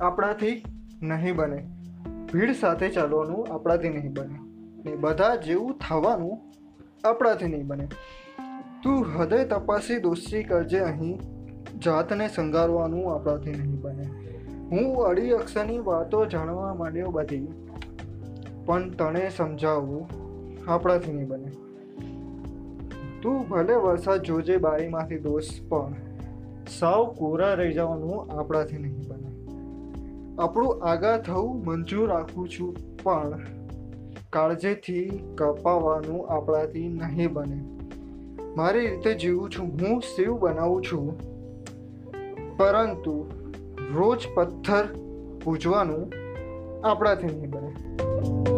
આપણાથી નહીં બને. ભીડ સાથે ચાલવાનું આપણાથી નહીં બને. ને બધા જેવું થવાનું આપણાથી નહીં બને. તું હૃદય તપાસી દોસ્તી કરજે અહીં. જાતને શંગારવાનું આપણાથી નહીં બને. હું અડી અક્ષરની વાતો જાણવા માંડ્યો બધી. પણ તને સમજાવવું આપણાથી નહીં બને. તું ભલે વરસાદ જોજે બારીમાંથી દોસ્ત પણ સાવ કોરા રહી જવાનું આપણાથી નહીં બને. આપણું આગા થવું મંજૂર રાખું છું, પણ કાળજીથી કપાવાનું આપણાથી નહીં બને. મારી રીતે જીવું છું, હું શિવ બનાવું છું. પરંતુ રોજ પથ્થર પૂજવાનું આપણાથી નહીં બને.